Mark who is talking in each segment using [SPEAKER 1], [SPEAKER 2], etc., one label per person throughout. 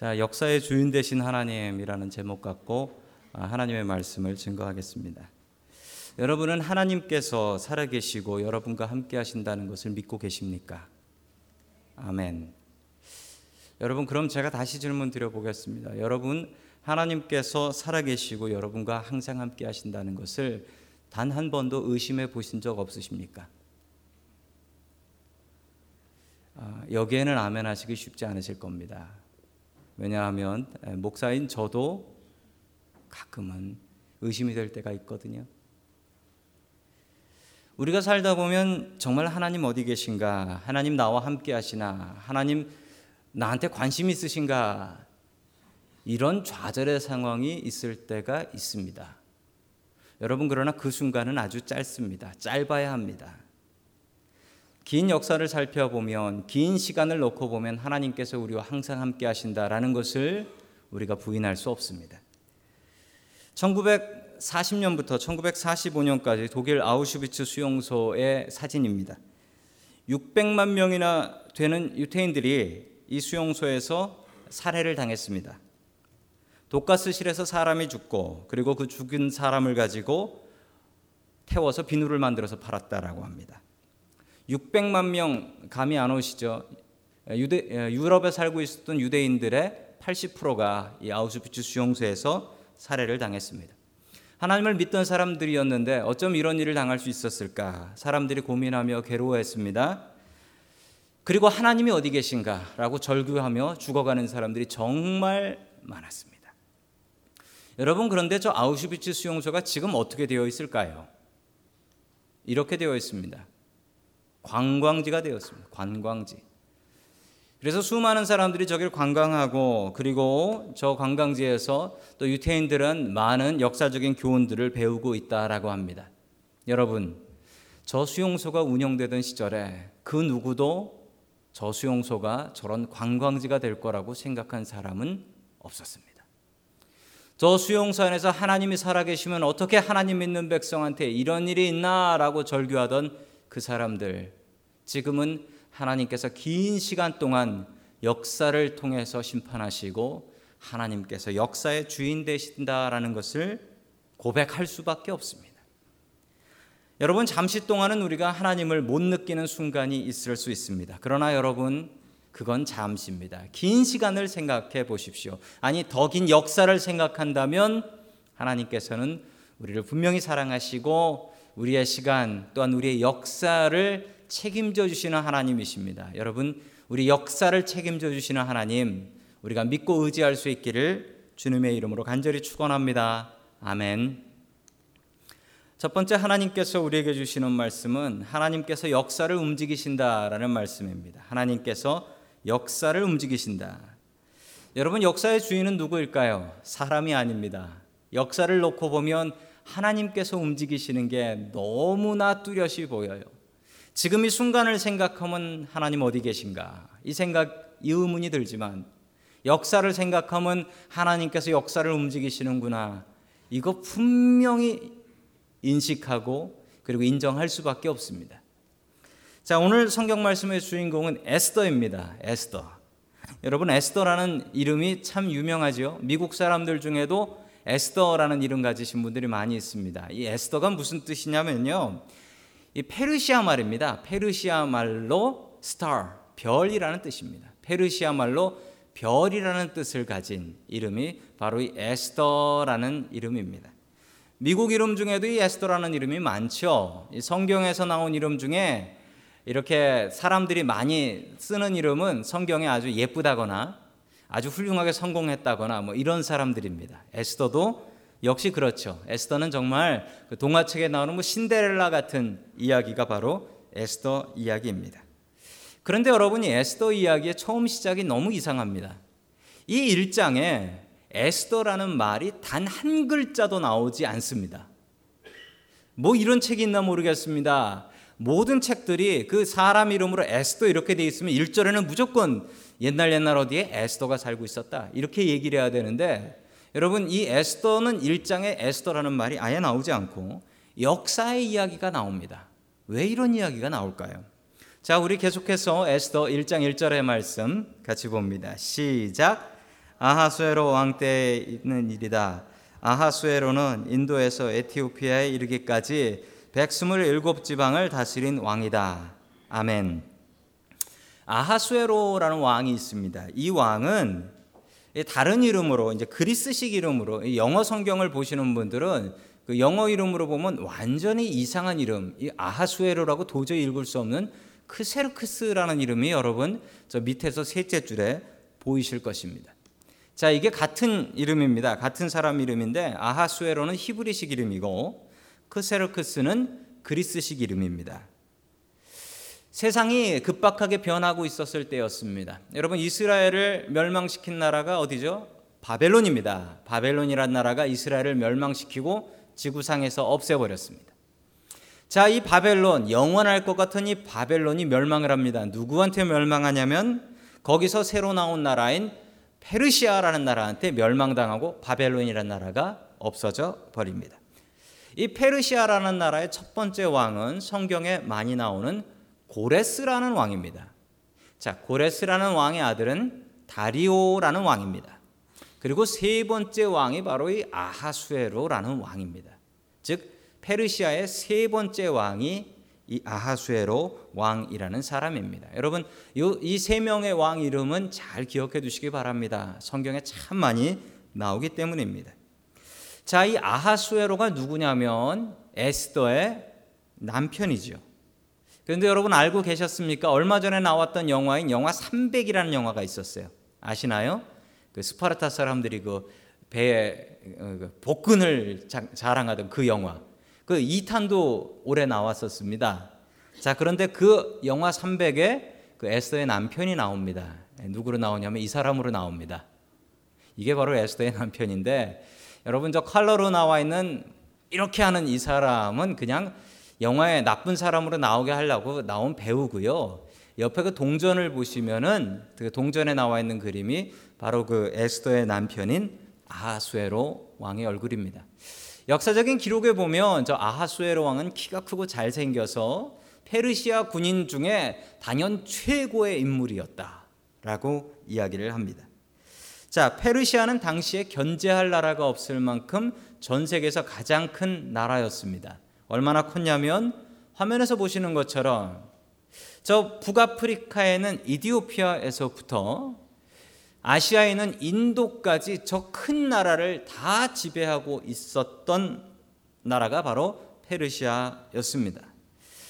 [SPEAKER 1] 자, 역사의 주인 되신 하나님이라는 제목 갖고 아, 하나님의 말씀을 증거하겠습니다. 여러분은 하나님께서 살아계시고 여러분과 함께 하신다는 것을 믿고 계십니까? 아멘. 여러분, 그럼 제가 다시 질문 드려보겠습니다. 여러분, 하나님께서 살아계시고 여러분과 항상 함께 하신다는 것을 단 한 번도 의심해 보신 적 없으십니까? 아, 여기에는 아멘 하시기 쉽지 않으실 겁니다. 왜냐하면 목사인 저도 가끔은 의심이 될 때가 있거든요. 우리가 살다 보면 정말 하나님 어디 계신가? 하나님 나와 함께 하시나? 하나님 나한테 관심 있으신가? 이런 좌절의 상황이 있을 때가 있습니다. 여러분 그러나 그 순간은 아주 짧습니다. 짧아야 합니다. 긴 역사를 살펴보면 긴 시간을 놓고 보면 하나님께서 우리와 항상 함께 하신다라는 것을 우리가 부인할 수 없습니다. 1940년부터 1945년까지 독일 아우슈비츠 수용소의 사진입니다. 600만 명이나 되는 유태인들이 이 수용소에서 살해를 당했습니다. 독가스실에서 사람이 죽고 그리고 그 죽은 사람을 가지고 태워서 비누를 만들어서 팔았다라고 합니다. 600만 명 감이 안 오시죠? 유대, 유럽에 살고 있었던 유대인들의 80%가 이 아우슈비츠 수용소에서 살해를 당했습니다. 하나님을 믿던 사람들이었는데 어쩜 이런 일을 당할 수 있었을까? 사람들이 고민하며 괴로워했습니다. 그리고 하나님이 어디 계신가라고 절규하며 죽어가는 사람들이 정말 많았습니다. 여러분 그런데 저 아우슈비츠 수용소가 지금 어떻게 되어 있을까요? 이렇게 되어 있습니다. 관광지가 되었습니다. 관광지. 그래서 수많은 사람들이 저기를 관광하고 그리고 저 관광지에서 또 유태인들은 많은 역사적인 교훈들을 배우고 있다라고 합니다. 여러분, 저 수용소가 운영되던 시절에 그 누구도 저 수용소가 저런 관광지가 될 거라고 생각한 사람은 없었습니다. 저 수용소 안에서 하나님이 살아계시면 어떻게 하나님 믿는 백성한테 이런 일이 있나라고 절규하던 그 사람들 지금은 하나님께서 긴 시간 동안 역사를 통해서 심판하시고 하나님께서 역사의 주인 되신다라는 것을 고백할 수밖에 없습니다. 여러분 잠시 동안은 우리가 하나님을 못 느끼는 순간이 있을 수 있습니다. 그러나 여러분 그건 잠시입니다. 긴 시간을 생각해 보십시오. 아니 더 긴 역사를 생각한다면 하나님께서는 우리를 분명히 사랑하시고 우리의 시간 또한 우리의 역사를 책임져 주시는 하나님이십니다. 여러분, 우리 역사를 책임져 주시는 하나님, 우리가 믿고 의지할 수 있기를 주님의 이름으로 간절히 축원합니다. 아멘. 첫 번째 하나님께서 우리에게 주시는 말씀은 하나님께서 역사를 움직이신다라는 말씀입니다. 하나님께서 역사를 움직이신다. 여러분 역사의 주인은 누구일까요? 사람이 아닙니다. 역사를 놓고 보면 하나님께서 움직이시는 게 너무나 뚜렷이 보여요. 지금 이 순간을 생각하면 하나님 어디 계신가? 이 생각, 이 의문이 들지만 역사를 생각하면 하나님께서 역사를 움직이시는구나. 이거 분명히 인식하고 그리고 인정할 수밖에 없습니다. 자, 오늘 성경 말씀의 주인공은 에스더입니다. 에스더. 여러분, 에스더라는 이름이 참 유명하죠. 미국 사람들 중에도 에스더라는 이름 가지신 분들이 많이 있습니다. 이 에스더가 무슨 뜻이냐면요. 이 페르시아 말입니다. 페르시아 말로 star, 별이라는 뜻입니다. 페르시아 말로 별이라는 뜻을 가진 이름이 바로 이 에스더라는 이름입니다. 미국 이름 중에도 이 에스더라는 이름이 많죠. 이 성경에서 나온 이름 중에 이렇게 사람들이 많이 쓰는 이름은 성경에 아주 예쁘다거나 아주 훌륭하게 성공했다거나 뭐 이런 사람들입니다. 에스더도 역시 그렇죠. 에스더는 정말 그 동화책에 나오는 뭐 신데렐라 같은 이야기가 바로 에스더 이야기입니다. 그런데 여러분이 에스더 이야기의 처음 시작이 너무 이상합니다. 이 1장에 에스더라는 말이 단 한 글자도 나오지 않습니다. 뭐 이런 책이 있나 모르겠습니다. 모든 책들이 그 사람 이름으로 에스더 이렇게 돼 있으면 1절에는 무조건 옛날 옛날 어디에 에스더가 살고 있었다. 이렇게 얘기를 해야 되는데 여러분 이 에스더는 1장에 에스더라는 말이 아예 나오지 않고 역사의 이야기가 나옵니다. 왜 이런 이야기가 나올까요? 자, 우리 계속해서 에스더 1장 1절의 말씀 같이 봅니다. 시작. 아하수에로 왕 때에 있는 일이다. 아하수에로는 인도에서 에티오피아에 이르기까지 127지방을 다스린 왕이다. 아멘. 아하수에로라는 왕이 있습니다. 이 왕은 다른 이름으로 이제 그리스식 이름으로 영어 성경을 보시는 분들은 그 영어 이름으로 보면 완전히 이상한 이름, 이 아하수에로라고 도저히 읽을 수 없는 크세르크스라는 이름이 여러분 저 밑에서 셋째 줄에 보이실 것입니다. 자, 이게 같은 이름입니다. 같은 사람 이름인데 아하수에로는 히브리식 이름이고 크세르크스는 그리스식 이름입니다. 세상이 급박하게 변하고 있었을 때였습니다. 여러분 이스라엘을 멸망시킨 나라가 어디죠? 바벨론입니다. 바벨론이란 나라가 이스라엘을 멸망시키고 지구상에서 없애버렸습니다. 자, 이 바벨론 영원할 것 같은 이 바벨론이 멸망을 합니다. 누구한테 멸망하냐면 거기서 새로 나온 나라인 페르시아라는 나라한테 멸망당하고 바벨론이라는 나라가 없어져 버립니다. 이 페르시아라는 나라의 첫 번째 왕은 성경에 많이 나오는 고레스라는 왕입니다. 자, 고레스라는 왕의 아들은 다리오라는 왕입니다. 그리고 세 번째 왕이 바로 이 아하수에로라는 왕입니다. 즉 페르시아의 세 번째 왕이 이 아하수에로 왕이라는 사람입니다. 여러분 이 세 명의 왕 이름은 잘 기억해 두시기 바랍니다. 성경에 참 많이 나오기 때문입니다. 자, 이 아하수에로가 누구냐면 에스더의 남편이죠. 그런데 여러분 알고 계셨습니까? 얼마 전에 나왔던 영화인 영화 300이라는 영화가 있었어요. 아시나요? 그 스파르타 사람들이 그 배에 어, 그 복근을 자랑하던 그 영화. 그 2탄도 올해 나왔었습니다. 자, 그런데 그 영화 300에 그 에스더의 남편이 나옵니다. 예, 누구로 나오냐면 이 사람으로 나옵니다. 이게 바로 에스더의 남편인데 여러분 저 컬러로 나와 있는 이렇게 하는 이 사람은 그냥 영화에 나쁜 사람으로 나오게 하려고 나온 배우고요. 옆에 그 동전을 보시면은 그 동전에 나와 있는 그림이 바로 그 에스더의 남편인 아하수에로 왕의 얼굴입니다. 역사적인 기록에 보면 저 아하수에로 왕은 키가 크고 잘생겨서 페르시아 군인 중에 단연 최고의 인물이었다라고 이야기를 합니다. 자, 페르시아는 당시에 견제할 나라가 없을 만큼 전 세계에서 가장 큰 나라였습니다. 얼마나 컸냐면 화면에서 보시는 것처럼 저 북아프리카에는 이디오피아에서부터 아시아에는 인도까지 저 큰 나라를 다 지배하고 있었던 나라가 바로 페르시아였습니다.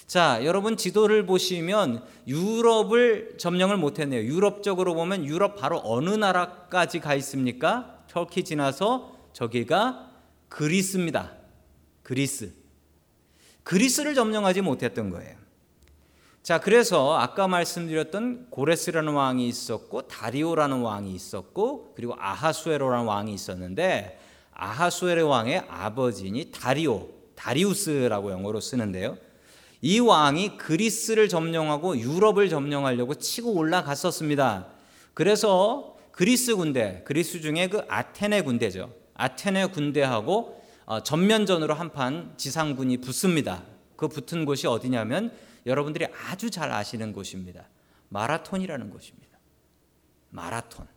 [SPEAKER 1] 자, 여러분 지도를 보시면 유럽을 점령을 못했네요. 유럽적으로 보면 유럽 바로 어느 나라까지 가 있습니까? 터키 지나서 저기가 그리스입니다. 그리스. 그리스를 점령하지 못했던 거예요. 자, 그래서 아까 말씀드렸던 고레스라는 왕이 있었고 다리오라는 왕이 있었고 그리고 아하수에로라는 왕이 있었는데 아하수에로 왕의 아버지니 다리오, 다리우스라고 영어로 쓰는데요. 이 왕이 그리스를 점령하고 유럽을 점령하려고 치고 올라갔었습니다. 그래서 그리스 군대, 그리스 중에 그 아테네 군대죠. 아테네 군대하고 어, 전면전으로 한판 지상군이 붙습니다. 그 붙은 곳이 어디냐면 여러분들이 아주 잘 아시는 곳입니다. 마라톤이라는 곳입니다. 마라톤.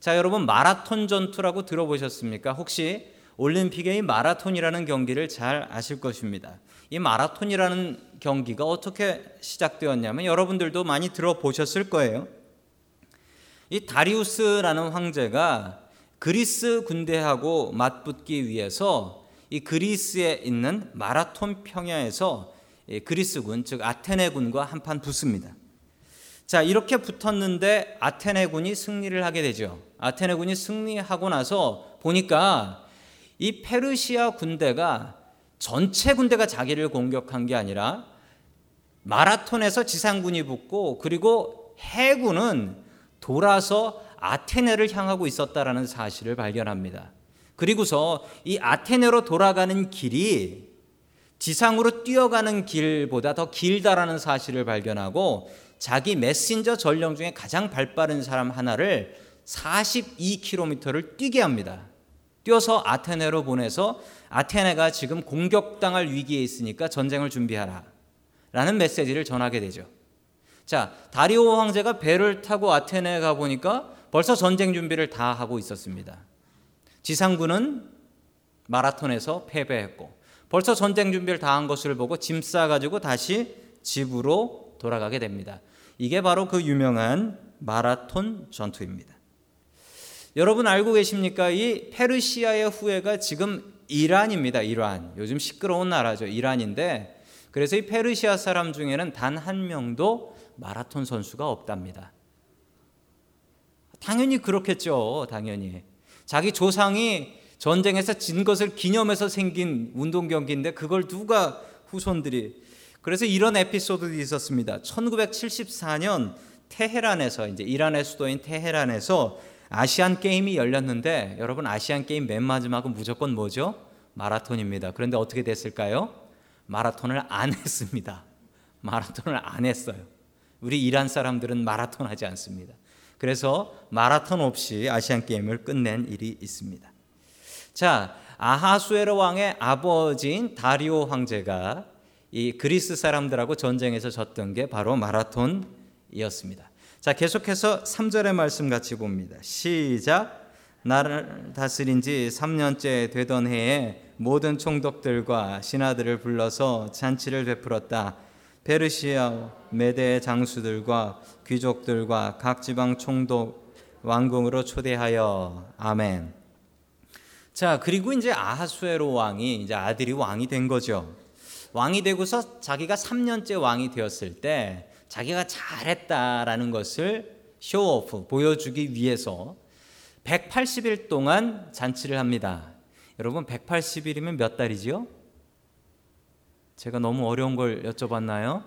[SPEAKER 1] 자, 여러분 마라톤 전투라고 들어보셨습니까? 혹시 올림픽의 마라톤이라는 경기를 잘 아실 것입니다. 이 마라톤이라는 경기가 어떻게 시작되었냐면 여러분들도 많이 들어보셨을 거예요. 이 다리우스라는 황제가 그리스 군대하고 맞붙기 위해서 이 그리스에 있는 마라톤 평야에서 그리스군 즉 아테네 군과 한판 붙습니다. 자 이렇게 붙었는데 아테네 군이 승리를 하게 되죠. 아테네 군이 승리하고 나서 보니까 이 페르시아 군대가 전체 군대가 자기를 공격한 게 아니라 마라톤에서 지상군이 붙고 그리고 해군은 돌아서 아테네를 향하고 있었다라는 사실을 발견합니다. 그리고서 이 아테네로 돌아가는 길이 지상으로 뛰어가는 길보다 더 길다라는 사실을 발견하고 자기 메신저 전령 중에 가장 발빠른 사람 하나를 42km를 뛰게 합니다. 뛰어서 아테네로 보내서 아테네가 지금 공격당할 위기에 있으니까 전쟁을 준비하라. 라는 메시지를 전하게 되죠. 자, 다리오 황제가 배를 타고 아테네에 가 보니까 벌써 전쟁 준비를 다 하고 있었습니다. 지상군은 마라톤에서 패배했고 벌써 전쟁 준비를 다 한 것을 보고 짐 싸가지고 다시 집으로 돌아가게 됩니다. 이게 바로 그 유명한 마라톤 전투입니다. 여러분 알고 계십니까? 이 페르시아의 후예가 지금 이란입니다. 이란. 요즘 시끄러운 나라죠. 이란인데 그래서 이 페르시아 사람 중에는 단 한 명도 마라톤 선수가 없답니다. 당연히 그렇겠죠. 당연히. 자기 조상이 전쟁에서 진 것을 기념해서 생긴 운동 경기인데 그걸 누가 후손들이 그래서 이런 에피소드도 있었습니다. 1974년 테헤란에서 이제 이란의 수도인 테헤란에서 아시안 게임이 열렸는데 여러분 아시안 게임 맨 마지막은 무조건 뭐죠? 마라톤입니다. 그런데 어떻게 됐을까요? 마라톤을 안 했습니다. 마라톤을 안 했어요. 우리 이란 사람들은 마라톤 하지 않습니다. 그래서 마라톤 없이 아시안 게임을 끝낸 일이 있습니다. 자, 아하수에로 왕의 아버지인 다리오 황제가 이 그리스 사람들하고 전쟁에서 졌던 게 바로 마라톤이었습니다. 자, 계속해서 3절의 말씀 같이 봅니다. 시작. 나를 다스린 지 3년째 되던 해에 모든 총독들과 신하들을 불러서 잔치를 베풀었다. 페르시아 메대 장수들과 귀족들과 각 지방 총독 왕궁으로 초대하여 아멘. 자, 그리고 이제 아하수에로 왕이 이제 아들이 왕이 된 거죠. 왕이 되고서 자기가 3년째 왕이 되었을 때 자기가 잘했다라는 것을 쇼오프 보여주기 위해서 180일 동안 잔치를 합니다. 여러분 180일이면 몇 달이지요? 제가 너무 어려운 걸 여쭤봤나요?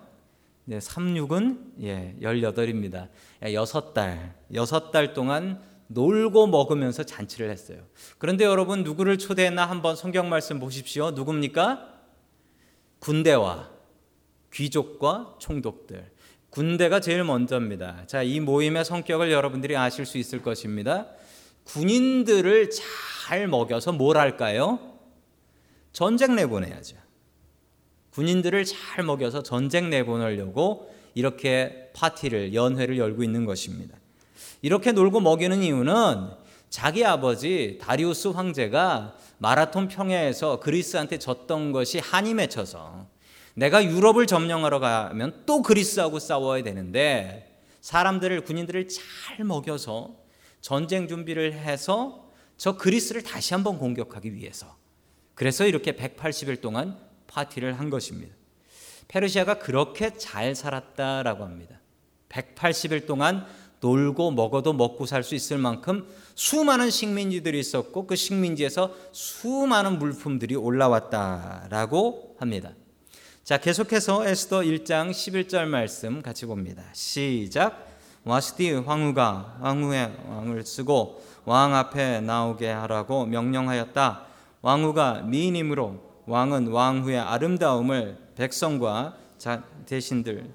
[SPEAKER 1] 네, 36은 예, 18입니다. 6달. 6달 동안 놀고 먹으면서 잔치를 했어요. 그런데 여러분 누구를 초대했나 한번 성경 말씀 보십시오. 누굽니까? 군대와 귀족과 총독들. 군대가 제일 먼저입니다. 자, 이 모임의 성격을 여러분들이 아실 수 있을 것입니다. 군인들을 잘 먹여서 뭘 할까요? 전쟁 내보내야죠. 군인들을 잘 먹여서 전쟁 내보내려고 이렇게 파티를, 연회를 열고 있는 것입니다. 이렇게 놀고 먹이는 이유는 자기 아버지 다리우스 황제가 마라톤 평야에서 그리스한테 졌던 것이 한이 맺혀서 내가 유럽을 점령하러 가면 또 그리스하고 싸워야 되는데 사람들을 군인들을 잘 먹여서 전쟁 준비를 해서 저 그리스를 다시 한번 공격하기 위해서 그래서 이렇게 180일 동안 파티를 한 것입니다. 페르시아가 그렇게 잘 살았다라고 합니다. 180일 동안 놀고 먹어도 먹고 살 수 있을 만큼 수많은 식민지들이 있었고 그 식민지에서 수많은 물품들이 올라왔다라고 합니다. 자, 계속해서 에스더 1장 11절 말씀 같이 봅니다. 시작. 와스디 황후가 왕후의 왕을 쓰고 왕 앞에 나오게 하라고 명령하였다. 왕후가 미인이므로 왕은 왕후의 아름다움을 백성과 대신들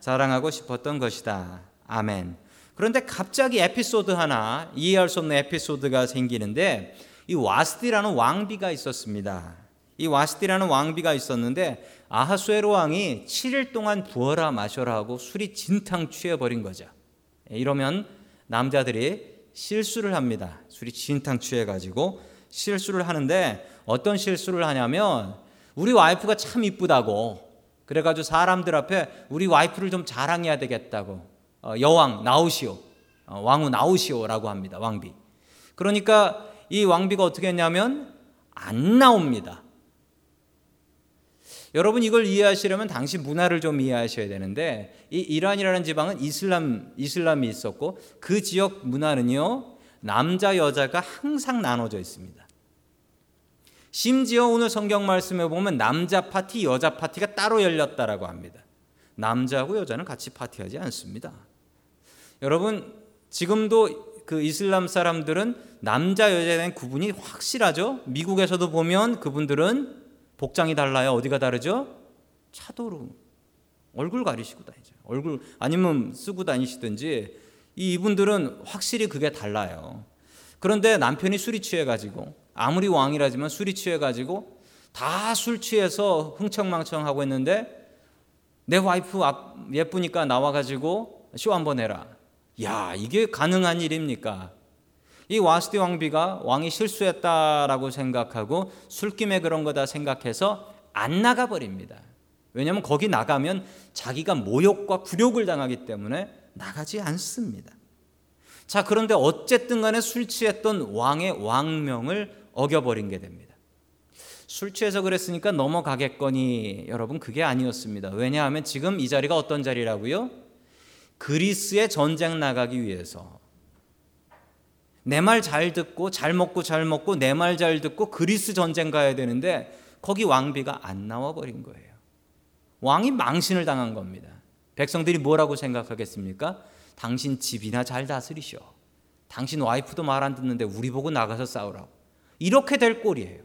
[SPEAKER 1] 자랑하고 싶었던 것이다. 아멘. 그런데 갑자기 에피소드 하나 이해할 수 없는 에피소드가 생기는데 이 와스디라는 왕비가 있었습니다. 이 와스디라는 왕비가 있었는데 아하수에로 왕이 7일 동안 부어라 마셔라 하고 술이 진탕 취해버린 거죠. 이러면 남자들이 실수를 합니다. 술이 진탕 취해가지고 실수를 하는데 어떤 실수를 하냐면 우리 와이프가 참 이쁘다고 그래가지고 사람들 앞에 우리 와이프를 좀 자랑해야 되겠다고 어, 여왕 나오시오, 어, 왕후 나오시오라고 합니다. 왕비. 그러니까 이 왕비가 어떻게 했냐면 안 나옵니다. 여러분 이걸 이해하시려면 당시 문화를 좀 이해하셔야 되는데 이 이란이라는 지방은 이슬람 이슬람이 있었고 그 지역 문화는요 남자 여자가 항상 나눠져 있습니다. 심지어 오늘 성경 말씀에 보면 남자 파티 여자 파티가 따로 열렸다라고 합니다. 남자하고 여자는 같이 파티하지 않습니다. 여러분 지금도 그 이슬람 사람들은 남자 여자에 대한 구분이 확실하죠. 미국에서도 보면 그분들은 복장이 달라요. 어디가 다르죠? 차도로 얼굴 가리시고 다니죠. 얼굴 아니면 쓰고 다니시든지 이 이분들은 확실히 그게 달라요. 그런데 남편이 술이 취해 가지고 아무리 왕이라지만 술이 취해 가지고 다 술 취해서 흥청망청하고 있는데 내 와이프 예쁘니까 나와 가지고 쇼 한번 해라. 야, 이게 가능한 일입니까? 이 와스디 왕비가 왕이 실수했다라고 생각하고 술김에 그런 거다 생각해서 안 나가 버립니다. 왜냐하면 거기 나가면 자기가 모욕과 굴욕을 당하기 때문에 나가지 않습니다. 자, 그런데 어쨌든 간에 술 취했던 왕의 왕명을 어겨버린 게 됩니다. 술 취해서 그랬으니까 넘어가겠거니 여러분 그게 아니었습니다. 왜냐하면 지금 이 자리가 어떤 자리라고요? 그리스의 전쟁 나가기 위해서 내 말 잘 듣고 잘 먹고 잘 먹고 내 말 잘 듣고 그리스 전쟁 가야 되는데 거기 왕비가 안 나와 버린 거예요. 왕이 망신을 당한 겁니다. 백성들이 뭐라고 생각하겠습니까? 당신 집이나 잘 다스리셔. 당신 와이프도 말 안 듣는데 우리 보고 나가서 싸우라고. 이렇게 될 꼴이에요.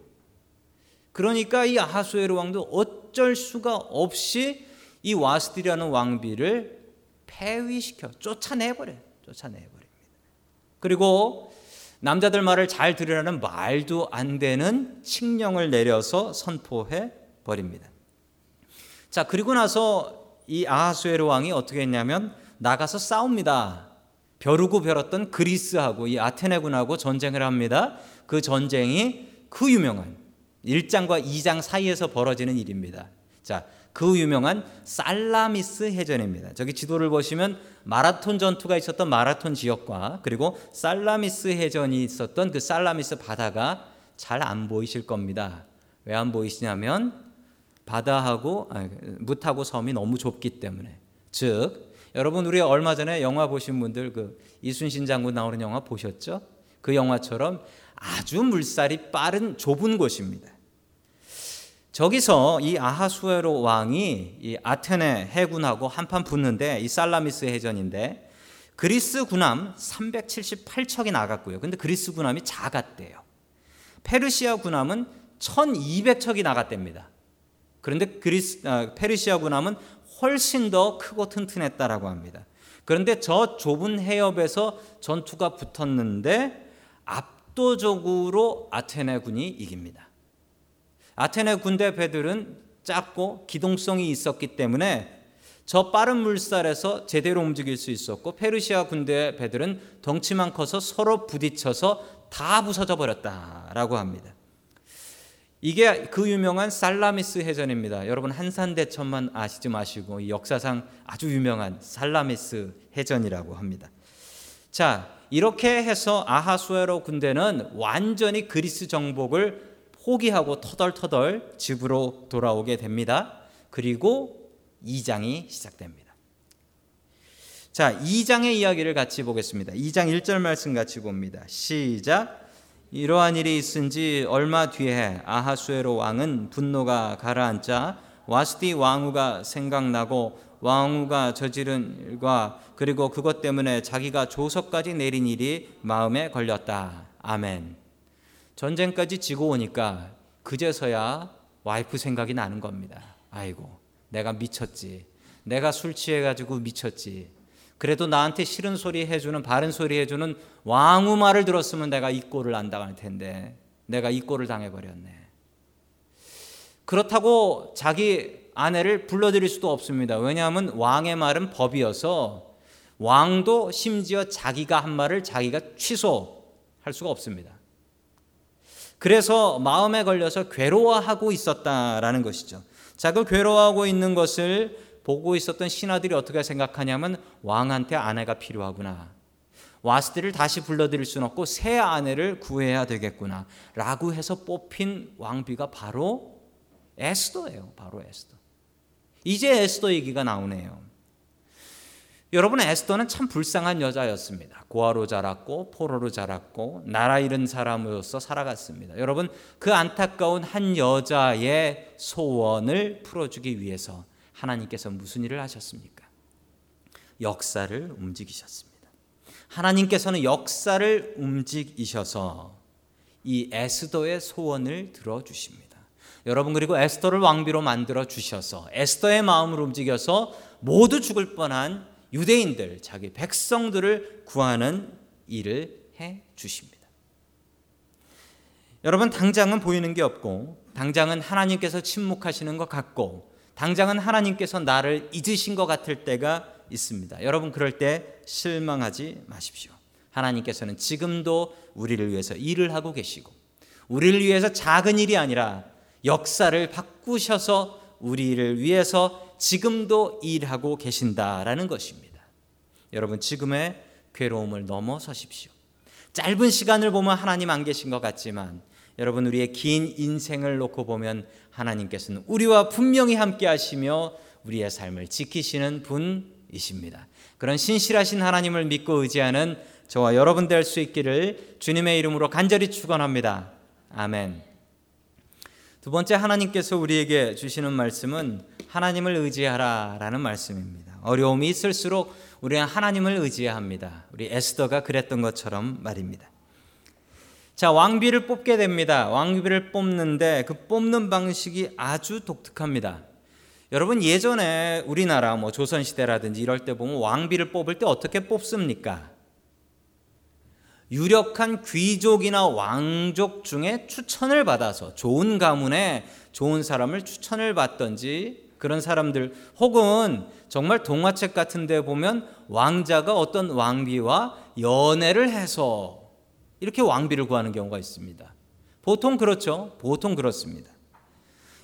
[SPEAKER 1] 그러니까 이 아하수에르 왕도 어쩔 수가 없이 이 와스디라는 왕비를 폐위시켜 쫓아내버려요. 쫓아내버립니다. 그리고 남자들 말을 잘 들으라는 말도 안 되는 칙령을 내려서 선포해 버립니다. 자, 그리고 나서 이 아하수에르 왕이 어떻게 했냐면 나가서 싸웁니다. 벼르고 벼렀던 그리스하고 이 아테네군하고 전쟁을 합니다. 그 전쟁이 그 유명한 1장과 2장 사이에서 벌어지는 일입니다. 자, 그 유명한 살라미스 해전입니다. 저기 지도를 보시면 마라톤 전투가 있었던 마라톤 지역과 그리고 살라미스 해전이 있었던 그 살라미스 바다가 잘 안 보이실 겁니다. 왜 안 보이시냐면 바다하고 아니, 무하고 섬이 너무 좁기 때문에. 즉 여러분 우리 얼마 전에 영화 보신 분들 그 이순신 장군 나오는 영화 보셨죠? 그 영화처럼 아주 물살이 빠른 좁은 곳입니다. 저기서 이 아하수에로 왕이 이 아테네 해군하고 한판 붙는데 이 살라미스 해전인데 그리스 군함 378척이 나갔고요. 근데 그리스 군함이 작았대요. 페르시아 군함은 1200척이 나갔답니다. 그런데 그리스 아, 페르시아 군함은 훨씬 더 크고 튼튼했다라고 합니다. 그런데 저 좁은 해협에서 전투가 붙었는데 압도적으로 아테네 군이 이깁니다. 아테네 군대 배들은 작고 기동성이 있었기 때문에 저 빠른 물살에서 제대로 움직일 수 있었고 페르시아 군대 배들은 덩치만 커서 서로 부딪혀서 다 부서져 버렸다라고 합니다. 이게 그 유명한 살라미스 해전입니다. 여러분 한산대천만 아시지 마시고 역사상 아주 유명한 살라미스 해전이라고 합니다. 자, 이렇게 해서 아하수에로 군대는 완전히 그리스 정복을 포기하고 터덜터덜 집으로 돌아오게 됩니다. 그리고 2장이 시작됩니다. 자, 2장의 이야기를 같이 보겠습니다. 2장 1절 말씀 같이 봅니다. 시작. 이러한 일이 있은 지 얼마 뒤에 아하수에로 왕은 분노가 가라앉자 와스디 왕후가 생각나고 왕후가 저지른 일과 그리고 그것 때문에 자기가 조서까지 내린 일이 마음에 걸렸다. 아멘. 전쟁까지 지고 오니까 그제서야 와이프 생각이 나는 겁니다. 아이고, 내가 미쳤지. 내가 술 취해가지고 미쳤지. 그래도 나한테 싫은 소리 해주는, 바른 소리 해주는 왕후 말을 들었으면 내가 이 꼴을 안 당할 텐데, 내가 이 꼴을 당해버렸네. 그렇다고 자기 아내를 불러들일 수도 없습니다. 왜냐하면 왕의 말은 법이어서 왕도 심지어 자기가 한 말을 자기가 취소할 수가 없습니다. 그래서 마음에 걸려서 괴로워하고 있었다라는 것이죠. 자, 그 괴로워하고 있는 것을 보고 있었던 신하들이 어떻게 생각하냐면 왕한테 아내가 필요하구나. 와스들을 다시 불러들일 수는 없고 새 아내를 구해야 되겠구나. 라고 해서 뽑힌 왕비가 바로 에스더예요. 바로 에스더. 이제 에스더 얘기가 나오네요. 여러분 에스더는 참 불쌍한 여자였습니다. 고아로 자랐고 포로로 자랐고 나라 잃은 사람으로서 살아갔습니다. 여러분 그 안타까운 한 여자의 소원을 풀어주기 위해서 하나님께서 무슨 일을 하셨습니까? 역사를 움직이셨습니다. 하나님께서는 역사를 움직이셔서 이 에스더의 소원을 들어주십니다. 여러분 그리고 에스더를 왕비로 만들어 주셔서 에스더의 마음을 움직여서 모두 죽을 뻔한 유대인들, 자기 백성들을 구하는 일을 해 주십니다. 여러분, 당장은 보이는 게 없고, 당장은 하나님께서 침묵하시는 것 같고, 당장은 하나님께서 나를 잊으신 것 같을 때가 있습니다. 여러분 그럴 때 실망하지 마십시오. 하나님께서는 지금도 우리를 위해서 일을 하고 계시고 우리를 위해서 작은 일이 아니라 역사를 바꾸셔서 우리를 위해서 지금도 일하고 계신다라는 것입니다. 여러분 지금의 괴로움을 넘어서십시오. 짧은 시간을 보면 하나님 안 계신 것 같지만 여러분 우리의 긴 인생을 놓고 보면 하나님께서는 우리와 분명히 함께 하시며 우리의 삶을 지키시는 분이십니다. 그런 신실하신 하나님을 믿고 의지하는 저와 여러분 될 수 있기를 주님의 이름으로 간절히 축원합니다. 아멘. 두 번째 하나님께서 우리에게 주시는 말씀은 하나님을 의지하라라는 말씀입니다. 어려움이 있을수록 우리는 하나님을 의지해야 합니다. 우리 에스더가 그랬던 것처럼 말입니다. 자, 왕비를 뽑게 됩니다. 왕비를 뽑는데 그 뽑는 방식이 아주 독특합니다. 여러분 예전에 우리나라 뭐 조선 시대라든지 이럴 때 보면 왕비를 뽑을 때 어떻게 뽑습니까? 유력한 귀족이나 왕족 중에 추천을 받아서 좋은 가문에 좋은 사람을 추천을 받던지 그런 사람들 혹은 정말 동화책 같은 데 보면 왕자가 어떤 왕비와 연애를 해서 이렇게 왕비를 구하는 경우가 있습니다. 보통 그렇죠. 보통 그렇습니다.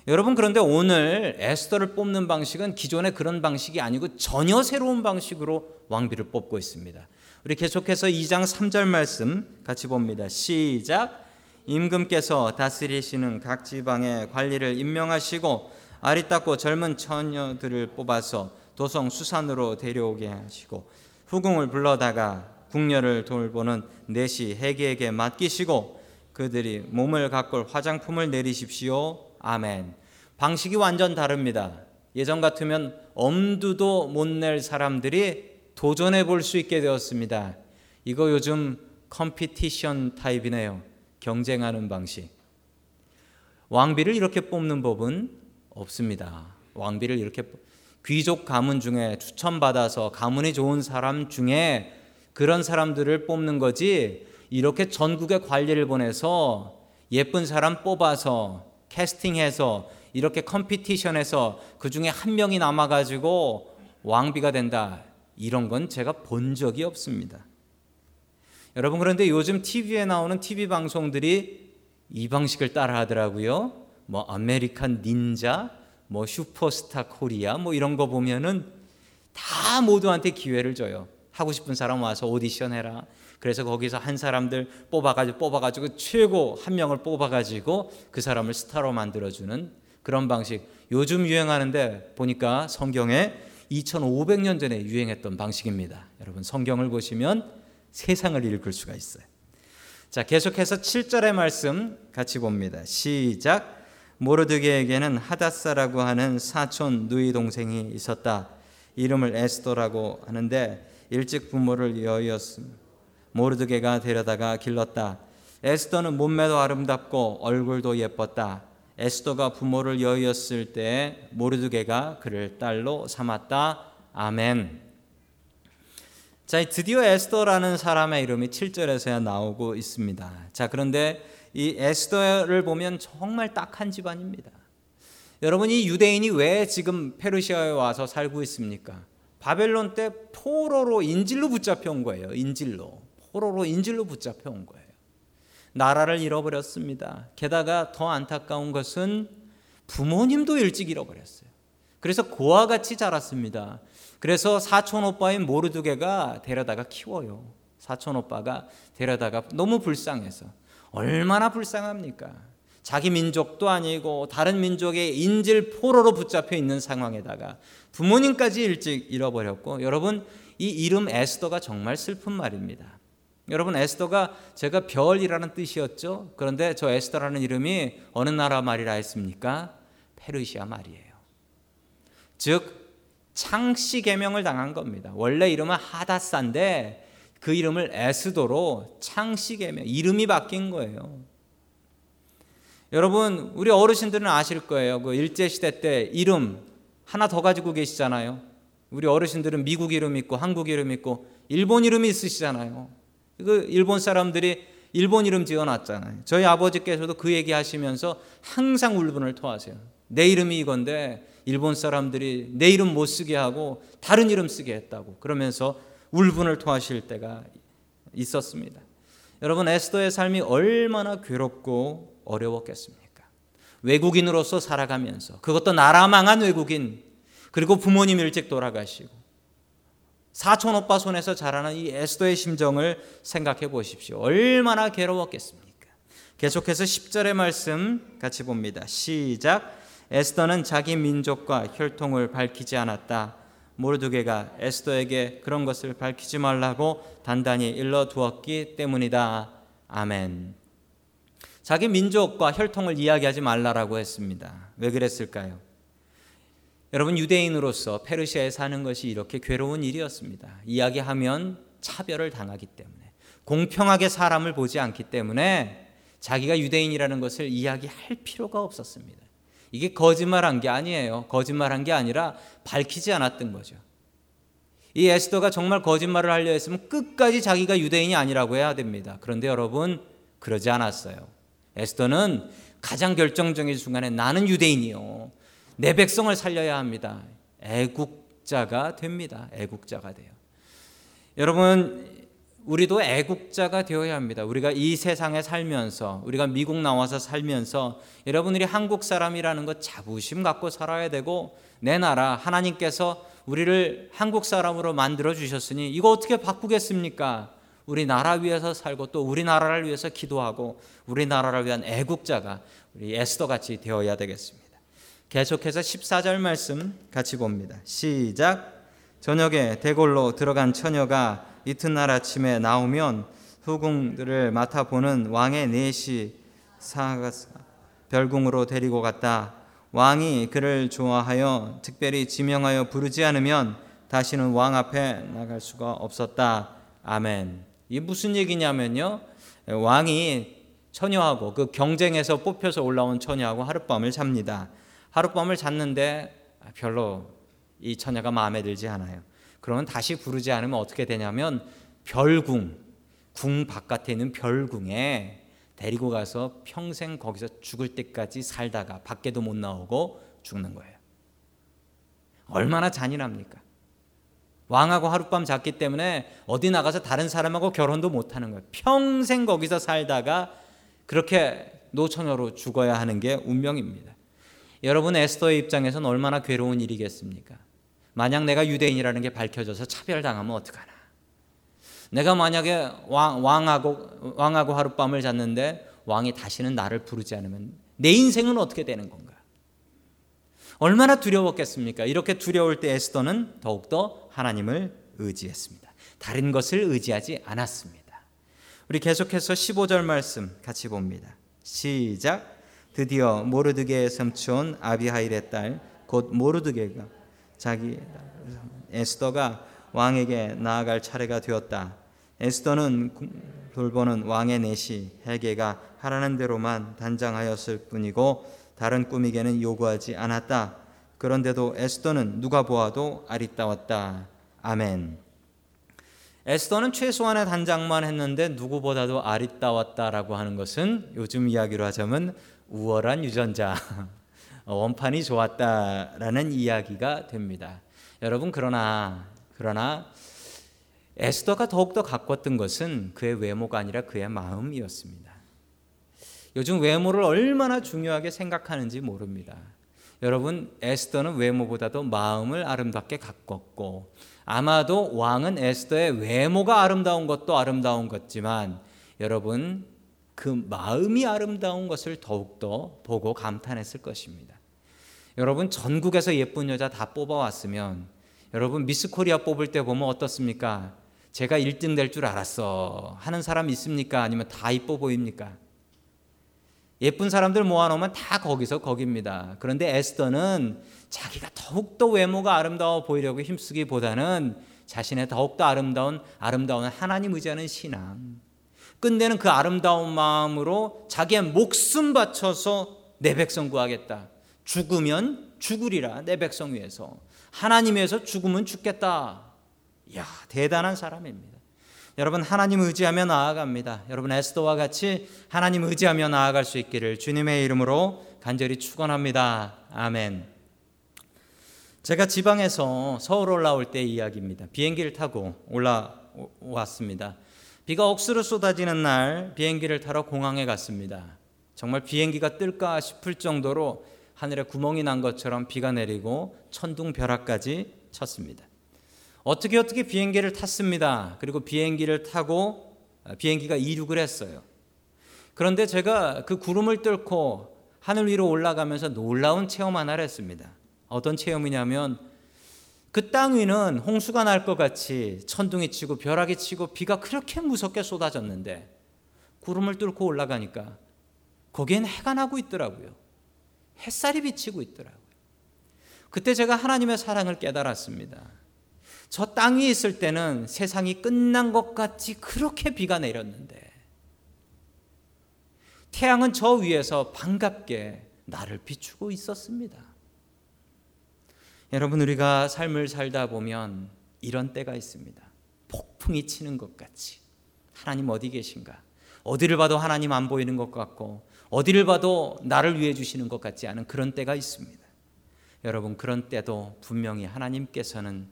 [SPEAKER 1] 여러분 그런데 오늘 에스더를 뽑는 방식은 기존의 그런 방식이 아니고 전혀 새로운 방식으로 왕비를 뽑고 있습니다. 우리 계속해서 2장 3절 말씀 같이 봅니다. 시작. 임금께서 다스리시는 각 지방의 관리를 임명하시고 아리따고 젊은 처녀들을 뽑아서 도성 수산으로 데려오게 하시고 후궁을 불러다가 궁녀를 돌보는 내시 해계에게 맡기시고 그들이 몸을 가꿀 화장품을 내리십시오. 아멘. 방식이 완전 다릅니다. 예전 같으면 엄두도 못 낼 사람들이 도전해 볼 수 있게 되었습니다. 이거 요즘 컴피티션 타입이네요. 경쟁하는 방식. 왕비를 이렇게 뽑는 법은 없습니다. 왕비를 이렇게 귀족 가문 중에 추천받아서 가문이 좋은 사람 중에 그런 사람들을 뽑는 거지 이렇게 전국에 관리를 보내서 예쁜 사람 뽑아서 캐스팅해서 이렇게 competition에서 그 중에 한 명이 남아가지고 왕비가 된다. 이런 건 제가 본 적이 없습니다. 여러분 그런데 요즘 TV에 나오는 TV 방송들이 이 방식을 따라 하더라고요. 뭐 아메리칸 닌자, 뭐 슈퍼스타 코리아 뭐 이런 거 보면은 다 모두한테 기회를 줘요. 하고 싶은 사람 와서 오디션 해라. 그래서 거기서 한 사람들 뽑아가지고 뽑아가지고 최고 한 명을 뽑아가지고 그 사람을 스타로 만들어주는 그런 방식. 요즘 유행하는데 보니까 성경에 2500년 전에 유행했던 방식입니다. 여러분 성경을 보시면 세상을 읽을 수가 있어요. 자, 계속해서 7절의 말씀 같이 봅니다. 시작. 모르드게에게는 하다사라고 하는 사촌 누이 동생이 있었다. 이름을 에스더라고 하는데 일찍 부모를 여의었음. 모르드게가 데려다가 길렀다. 에스더는 몸매도 아름답고 얼굴도 예뻤다. 에스더가 부모를 여의었을 때 모르드게가 그를 딸로 삼았다. 아멘. 자, 드디어 에스더라는 사람의 이름이 7절에서야 나오고 있습니다. 자, 그런데 이 에스더를 보면 정말 딱한 집안입니다. 여러분 이 유대인이 왜 지금 페르시아에 와서 살고 있습니까? 바벨론 때 포로로 인질로 붙잡혀 온 거예요. 인질로. 포로로 인질로 붙잡혀 온 거예요. 나라를 잃어버렸습니다. 게다가 더 안타까운 것은 부모님도 일찍 잃어버렸어요. 그래서 고아 같이 자랐습니다. 그래서 사촌 오빠인 모르두게가 데려다가 키워요. 사촌 오빠가 데려다가 너무 불쌍해서 얼마나 불쌍합니까? 자기 민족도 아니고 다른 민족의 인질 포로로 붙잡혀 있는 상황에다가 부모님까지 일찍 잃어버렸고 여러분 이 이름 에스더가 정말 슬픈 말입니다. 여러분 에스더가 제가 별이라는 뜻이었죠. 그런데 저 에스더라는 이름이 어느 나라 말이라 했습니까? 페르시아 말이에요. 즉 창씨 계명을 당한 겁니다. 원래 이름은 하다사인데 그 이름을 에스더로 창씨 계명 이름이 바뀐 거예요. 여러분 우리 어르신들은 아실 거예요. 그 일제 시대 때 이름 하나 더 가지고 계시잖아요. 우리 어르신들은 미국 이름 있고 한국 이름 있고 일본 이름이 있으시잖아요. 그 일본 사람들이 일본 이름 지어놨잖아요. 저희 아버지께서도 그 얘기 하시면서 항상 울분을 토하세요. 내 이름이 이건데 일본 사람들이 내 이름 못 쓰게 하고 다른 이름 쓰게 했다고 그러면서 울분을 토하실 때가 있었습니다. 여러분 에스더의 삶이 얼마나 괴롭고 어려웠겠습니까? 외국인으로서 살아가면서 그것도 나라 망한 외국인 그리고 부모님 일찍 돌아가시고 사촌 오빠 손에서 자라는 이 에스더의 심정을 생각해 보십시오. 얼마나 괴로웠겠습니까? 계속해서 10절의 말씀 같이 봅니다. 시작. 에스더는 자기 민족과 혈통을 밝히지 않았다. 모르드게가 에스더에게 그런 것을 밝히지 말라고 단단히 일러 두었기 때문이다. 아멘. 자기 민족과 혈통을 이야기하지 말라라고 했습니다. 왜 그랬을까요? 여러분 유대인으로서 페르시아에 사는 것이 이렇게 괴로운 일이었습니다. 이야기하면 차별을 당하기 때문에 공평하게 사람을 보지 않기 때문에 자기가 유대인이라는 것을 이야기할 필요가 없었습니다. 이게 거짓말한 게 아니에요. 거짓말한 게 아니라 밝히지 않았던 거죠. 이 에스더가 정말 거짓말을 하려 했으면 끝까지 자기가 유대인이 아니라고 해야 됩니다. 그런데 여러분 그러지 않았어요. 에스더는 가장 결정적인 순간에 나는 유대인이요. 내 백성을 살려야 합니다. 애국자가 됩니다. 애국자가 돼요. 여러분 우리도 애국자가 되어야 합니다. 우리가 이 세상에 살면서 우리가 미국 나와서 살면서 여러분들이 한국 사람이라는 것 자부심 갖고 살아야 되고 내 나라 하나님께서 우리를 한국 사람으로 만들어 주셨으니 이거 어떻게 바꾸겠습니까? 우리 나라 위해서 살고 또 우리나라를 위해서 기도하고 우리나라를 위한 애국자가 우리 에스더 같이 되어야 되겠습니다. 계속해서 14절 말씀 같이 봅니다. 시작. 저녁에 대골로 들어간 처녀가 이튿날 아침에 나오면 후궁들을 맡아보는 왕의 넷이 사가 별궁으로 데리고 갔다. 왕이 그를 좋아하여 특별히 지명하여 부르지 않으면 다시는 왕 앞에 나갈 수가 없었다. 아멘. 이 무슨 얘기냐면요. 왕이 처녀하고 그 경쟁에서 뽑혀서 올라온 처녀하고 하룻밤을 잡니다. 하룻밤을 잤는데 별로 이 처녀가 마음에 들지 않아요. 그러면 다시 부르지 않으면 어떻게 되냐면 별궁, 궁 바깥에 있는 별궁에 데리고 가서 평생 거기서 죽을 때까지 살다가 밖에도 못 나오고 죽는 거예요. 얼마나 잔인합니까? 왕하고 하룻밤 잤기 때문에 어디 나가서 다른 사람하고 결혼도 못 하는 거예요. 평생 거기서 살다가 그렇게 노처녀로 죽어야 하는 게 운명입니다. 여러분 에스더의 입장에서는 얼마나 괴로운 일이겠습니까? 만약 내가 유대인이라는 게 밝혀져서 차별당하면 어떡하나? 내가 만약에 왕, 왕하고 왕하고 하룻밤을 잤는데 왕이 다시는 나를 부르지 않으면 내 인생은 어떻게 되는 건가? 얼마나 두려웠겠습니까? 이렇게 두려울 때 에스더는 더욱더 하나님을 의지했습니다. 다른 것을 의지하지 않았습니다. 우리 계속해서 15절 말씀 같이 봅니다. 시작. 드디어 모르드게의 삼촌 아비하일의 딸 곧 모르드게가 자기 에스더가 왕에게 나아갈 차례가 되었다. 에스더는 돌보는 왕의 내시 헬게가 하라는 대로만 단장하였을 뿐이고 다른 꾸미게는 요구하지 않았다. 그런데도 에스더는 누가 보아도 아리따웠다. 아멘. 에스더는 최소한의 단장만 했는데 누구보다도 아리따웠다라고 하는 것은 요즘 이야기로 하자면 우월한 유전자, 원판이 좋았다라는 이야기가 됩니다. 여러분 그러나 그러나 에스더가 더욱더 가꿨던 것은 그의 외모가 아니라 그의 마음이었습니다. 요즘 외모를 얼마나 중요하게 생각하는지 모릅니다. 여러분 에스더는 외모보다도 마음을 아름답게 가꿨고 아마도 왕은 에스더의 외모가 아름다운 것도 아름다운 것지만 여러분 그 마음이 아름다운 것을 더욱더 보고 감탄했을 것입니다. 여러분 전국에서 예쁜 여자 다 뽑아왔으면 여러분 미스 코리아 뽑을 때 보면 어떻습니까? 제가 1등 될 줄 알았어 하는 사람 있습니까? 아니면 다 이뻐 보입니까? 예쁜 사람들 모아놓으면 다 거기서 거깁니다. 그런데 에스더는 자기가 더욱더 외모가 아름다워 보이려고 힘쓰기보다는 자신의 더욱더 아름다운 아름다운 하나님 의지하는 신앙 끝내는 그 아름다운 마음으로 자기의 목숨 바쳐서 내 백성 구하겠다. 죽으면 죽으리라 내 백성 위해서 하나님 위해서 죽으면 죽겠다. 야 대단한 사람입니다. 여러분 하나님 의지하며 나아갑니다. 여러분 에스더와 같이 하나님 의지하며 나아갈 수 있기를 주님의 이름으로 간절히 축원합니다. 아멘. 제가 지방에서 서울 올라올 때 이야기입니다. 비행기를 타고 올라왔습니다. 비가 억수로 쏟아지는 날 비행기를 타러 공항에 갔습니다. 정말 비행기가 뜰까 싶을 정도로 하늘에 구멍이 난 것처럼 비가 내리고 천둥 벼락까지 쳤습니다. 어떻게 어떻게 비행기를 탔습니다. 그리고 비행기를 타고 비행기가 이륙을 했어요. 그런데 제가 그 구름을 뚫고 하늘 위로 올라가면서 놀라운 체험 하나를 했습니다. 어떤 체험이냐면 그 땅 위는 홍수가 날 것 같이 천둥이 치고 벼락이 치고 비가 그렇게 무섭게 쏟아졌는데 구름을 뚫고 올라가니까 거기엔 해가 나고 있더라고요. 햇살이 비치고 있더라고요. 그때 제가 하나님의 사랑을 깨달았습니다. 저 땅 위에 있을 때는 세상이 끝난 것 같이 그렇게 비가 내렸는데 태양은 저 위에서 반갑게 나를 비추고 있었습니다. 여러분 우리가 삶을 살다 보면 이런 때가 있습니다. 폭풍이 치는 것 같이 하나님 어디 계신가? 어디를 봐도 하나님 안 보이는 것 같고 어디를 봐도 나를 위해 주시는 것 같지 않은 그런 때가 있습니다. 여러분 그런 때도 분명히 하나님께서는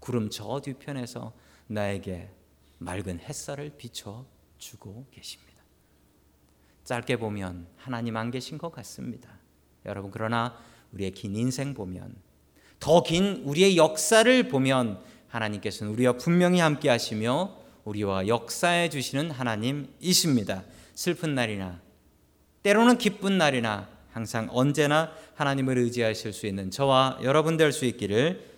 [SPEAKER 1] 구름 저 뒤편에서 나에게 맑은 햇살을 비춰 주고 계십니다. 짧게 보면 하나님 안 계신 것 같습니다. 여러분 그러나 우리의 긴 인생 보면 더 긴 우리의 역사를 보면 하나님께서는 우리와 분명히 함께 하시며 우리와 역사해 주시는 하나님이십니다. 슬픈 날이나 때로는 기쁜 날이나 항상 언제나 하나님을 의지하실 수 있는 저와 여러분 될 수 있기를